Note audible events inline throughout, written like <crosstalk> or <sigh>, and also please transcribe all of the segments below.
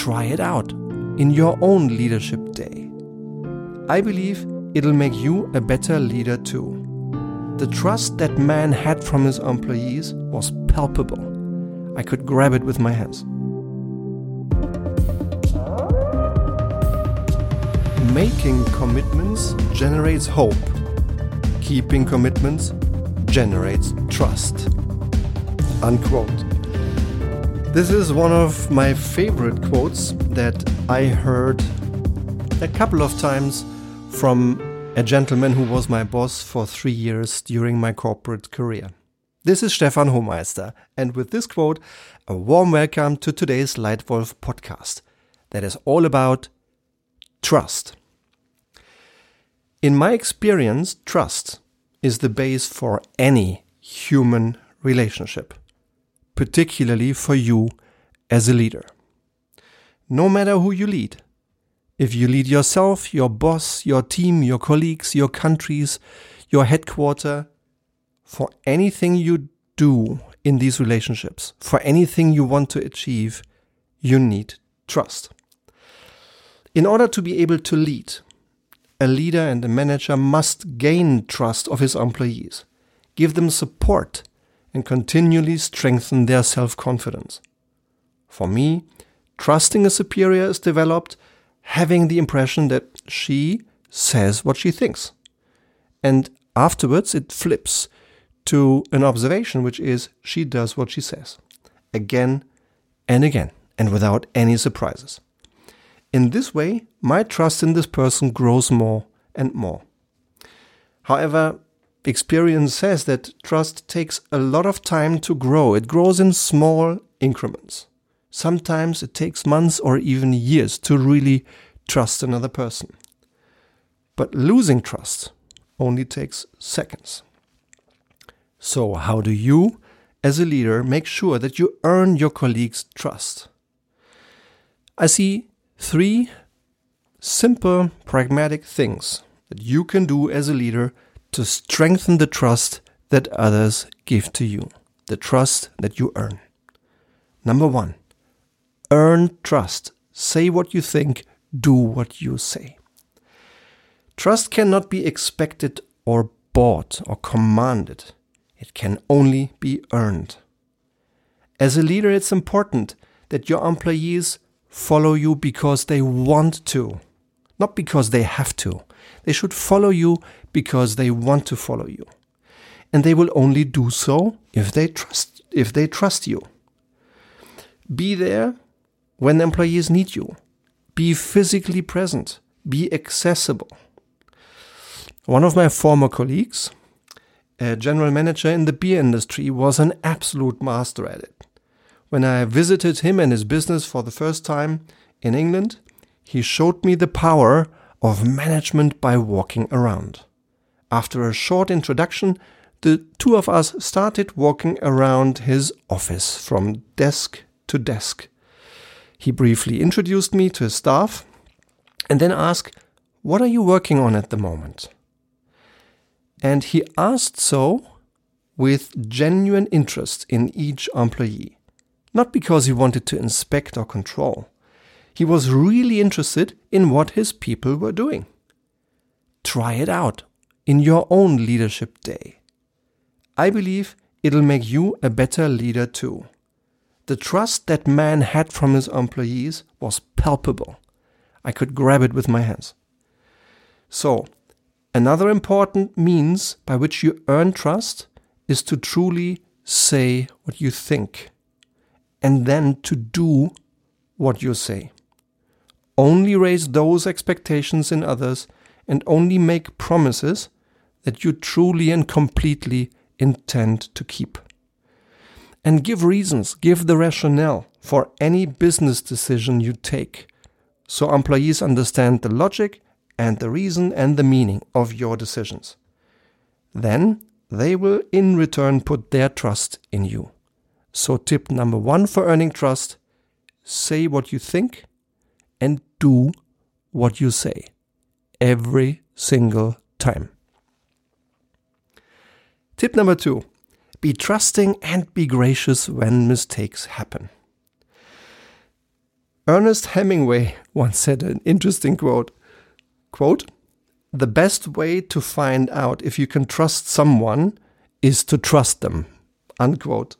Try it out in your own leadership day. I believe it'll make you a better leader too. The trust that man had from his employees was palpable. I could grab it with my hands. Making commitments generates hope. Keeping commitments generates trust. Unquote. This is one of my favorite quotes that I heard a couple of times from a gentleman who was my boss for three years during my corporate career. This is Stefan Homeister, and with this quote, a warm welcome to today's Leitwolf podcast that is all about trust. In my experience, trust is the base for any human relationship, particularly for you as a leader. No matter who you lead, if you lead yourself, your boss, your team, your colleagues, your countries, your headquarter, for anything you do in these relationships, for anything you want to achieve, you need trust. In order to be able to lead, a leader and a manager must gain trust of his employees, give them support, and continually strengthen their self confidence. For me, trusting a superior is developed having the impression that she says what she thinks. And afterwards, it flips to an observation, which is she does what she says again and again, and without any surprises. In this way, my trust in this person grows more and more. However, experience says that trust takes a lot of time to grow. It grows in small increments. Sometimes it takes months or even years to really trust another person. But losing trust only takes seconds. So, how do you, as a leader, make sure that you earn your colleagues' trust? I see three simple, pragmatic things that you can do as a leader to strengthen the trust that others give to you, the trust that you earn. Number one, earn trust. Say what you think, do what you say. Trust cannot be expected or bought or commanded. It can only be earned. As a leader, it's important that your employees follow you because they want to, not because they have to. They should follow you because they want to follow you. And they will only do so if they trust if they trust you. Be there when employees need you. Be physically present. Be accessible. One of my former colleagues a general manager in the beer industry, was an absolute master at it. When I visited him and his business for the first time in England, he showed me the power of management by walking around. After a short introduction, the two of us started walking around his office from desk to desk. He briefly introduced me to his staff and then asked, What are you working on at the moment? And he asked so with genuine interest in each employee. Not because he wanted to inspect or control. He was really interested in what his people were doing. Try it out in your own leadership day. I believe it'll make you a better leader too. The trust that man had from his employees was palpable. I could grab it with my hands. So, Another important means by which you earn trust is to truly say what you think and then to do what you say. Only raise those expectations in others and only make promises that you truly and completely intend to keep. And give reasons, give the rationale for any business decision you take so employees understand the logic and the reason and the meaning of your decisions. Then they will in return put their trust in you. So, tip number one for earning trust say what you think and do what you say every single time. Tip number two be trusting and be gracious when mistakes happen. Ernest Hemingway once said an interesting quote. Quote, the best way to find out if you can trust someone is to trust them. Unquote.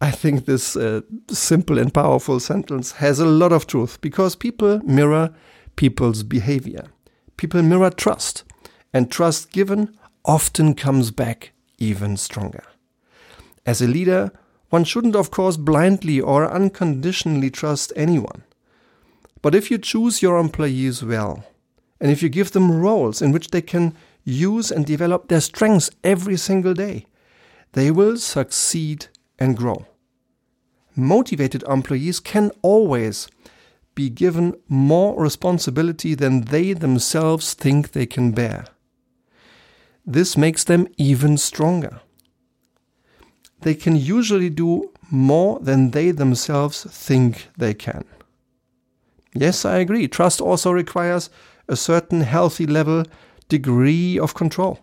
I think this uh, simple and powerful sentence has a lot of truth because people mirror people's behavior. People mirror trust, and trust given often comes back even stronger. As a leader, one shouldn't, of course, blindly or unconditionally trust anyone. But if you choose your employees well, and if you give them roles in which they can use and develop their strengths every single day, they will succeed and grow. Motivated employees can always be given more responsibility than they themselves think they can bear. This makes them even stronger. They can usually do more than they themselves think they can. Yes, I agree. Trust also requires a certain healthy level degree of control.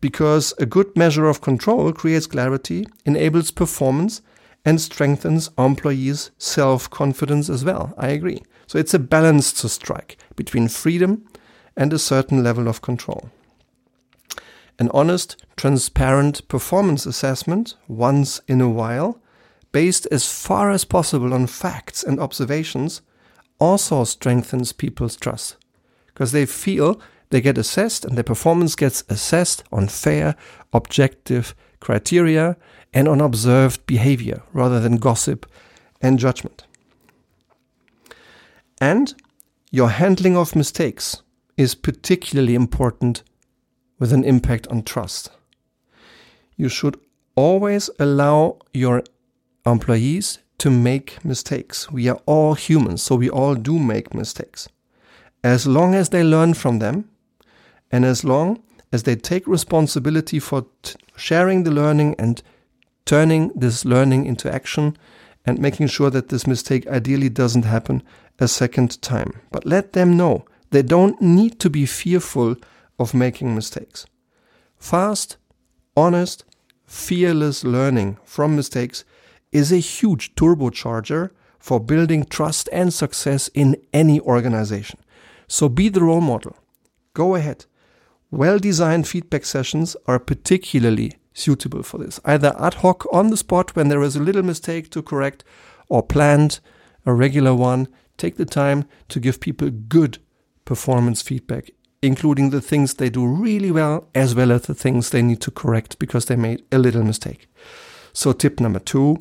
Because a good measure of control creates clarity, enables performance, and strengthens employees' self confidence as well. I agree. So it's a balance to strike between freedom and a certain level of control. An honest, transparent performance assessment once in a while, based as far as possible on facts and observations, also strengthens people's trust because they feel they get assessed and their performance gets assessed on fair, objective criteria and on observed behavior rather than gossip and judgment. And your handling of mistakes is particularly important with an impact on trust. You should always allow your employees to make mistakes. We are all humans, so we all do make mistakes. As long as they learn from them, and as long as they take responsibility for sharing the learning and turning this learning into action and making sure that this mistake ideally doesn't happen a second time. But let them know they don't need to be fearful of making mistakes. Fast, honest, fearless learning from mistakes is a huge turbocharger for building trust and success in any organization. So be the role model. Go ahead. Well designed feedback sessions are particularly suitable for this, either ad hoc on the spot when there is a little mistake to correct, or planned, a regular one. Take the time to give people good performance feedback, including the things they do really well, as well as the things they need to correct because they made a little mistake. So, tip number two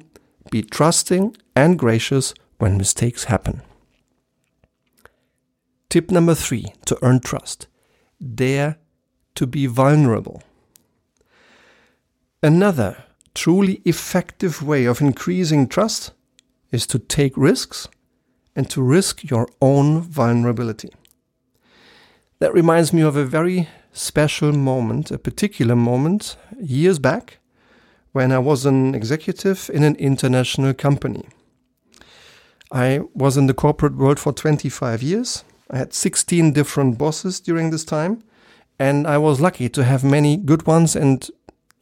be trusting and gracious when mistakes happen. Tip number three to earn trust dare to be vulnerable. Another truly effective way of increasing trust is to take risks and to risk your own vulnerability. That reminds me of a very special moment, a particular moment years back when I was an executive in an international company. I was in the corporate world for 25 years. I had 16 different bosses during this time, and I was lucky to have many good ones and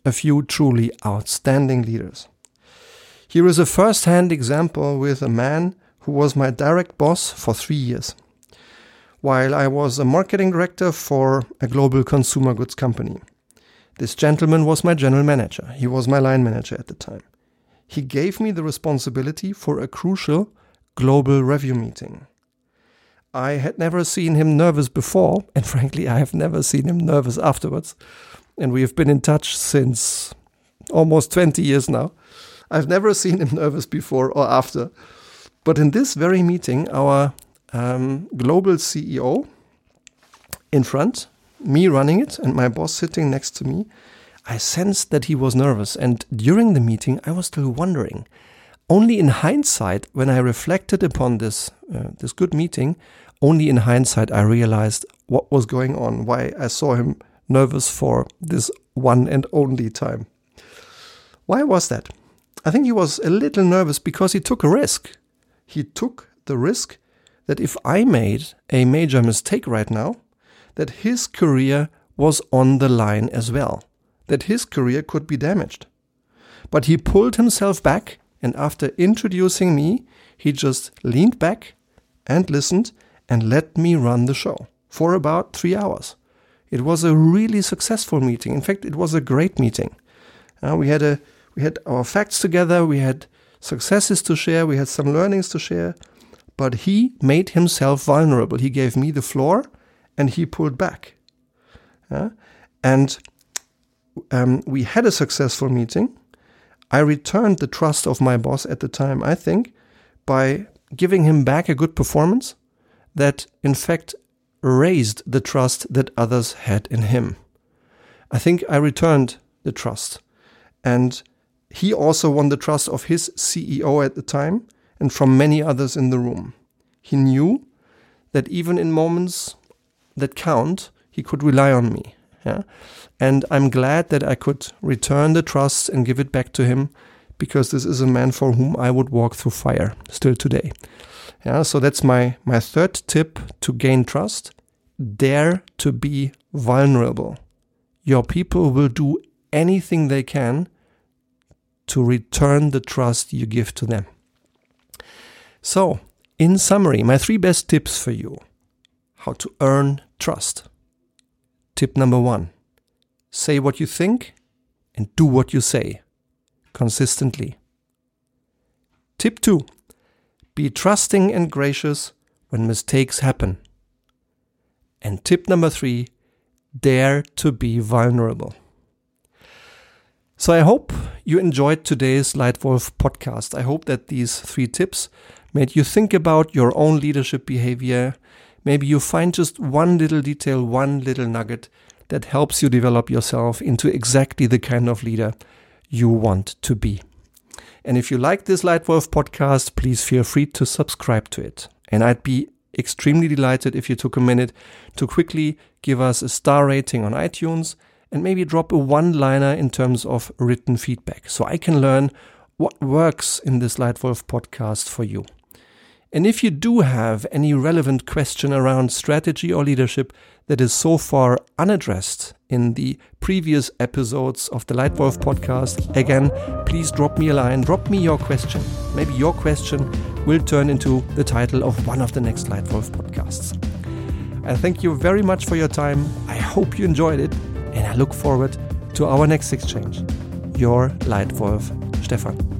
a few truly outstanding leaders. Here is a first hand example with a man who was my direct boss for three years, while I was a marketing director for a global consumer goods company. This gentleman was my general manager. He was my line manager at the time. He gave me the responsibility for a crucial global review meeting. I had never seen him nervous before, <laughs> and frankly, I have never seen him nervous afterwards and we have been in touch since almost 20 years now. I've never seen him <laughs> nervous before or after. But in this very meeting, our um, global CEO in front, me running it, and my boss sitting next to me, I sensed that he was nervous. And during the meeting, I was still wondering. Only in hindsight, when I reflected upon this uh, this good meeting, only in hindsight I realized what was going on, why I saw him nervous for this one and only time. Why was that? I think he was a little nervous because he took a risk. He took the risk that if I made a major mistake right now, that his career was on the line as well, that his career could be damaged. But he pulled himself back And after introducing me, he just leaned back and listened and let me run the show for about three hours. It was a really successful meeting. In fact, it was a great meeting. Uh, we had a we had our facts together. We had successes to share. We had some learnings to share. But he made himself vulnerable. He gave me the floor, and he pulled back. Uh, and um, we had a successful meeting. I returned the trust of my boss at the time. I think by giving him back a good performance that, in fact, raised the trust that others had in him. I think I returned the trust. And he also won the trust of his CEO at the time and from many others in the room. He knew that even in moments that count, he could rely on me. Yeah? And I'm glad that I could return the trust and give it back to him because this is a man for whom I would walk through fire still today. Yeah, so that's my, my third tip to gain trust. Dare to be vulnerable. Your people will do anything they can to return the trust you give to them. So, in summary, my three best tips for you how to earn trust. Tip number one say what you think and do what you say consistently. Tip 2 Be trusting and gracious when mistakes happen. And tip number 3 Dare to be vulnerable. So I hope you enjoyed today's Leitwolf podcast. I hope that these three tips made you think about your own leadership behavior. Maybe you find just one little detail, one little nugget that helps you develop yourself into exactly the kind of leader you want to be. And if you like this Leitwolf podcast, please feel free to subscribe to it. And I'd be extremely delighted if you took a minute to quickly give us a star rating on iTunes and maybe drop a one liner in terms of written feedback so I can learn what works in this Leitwolf podcast for you. And if you do have any relevant question around strategy or leadership that is so far unaddressed in the previous episodes of the Leitwolf podcast, again, please drop me a line, drop me your question. Maybe your question will turn into the title of one of the next Leitwolf podcasts. I thank you very much for your time. I hope you enjoyed it, and I look forward to our next exchange. Your Leitwolf, Stefan.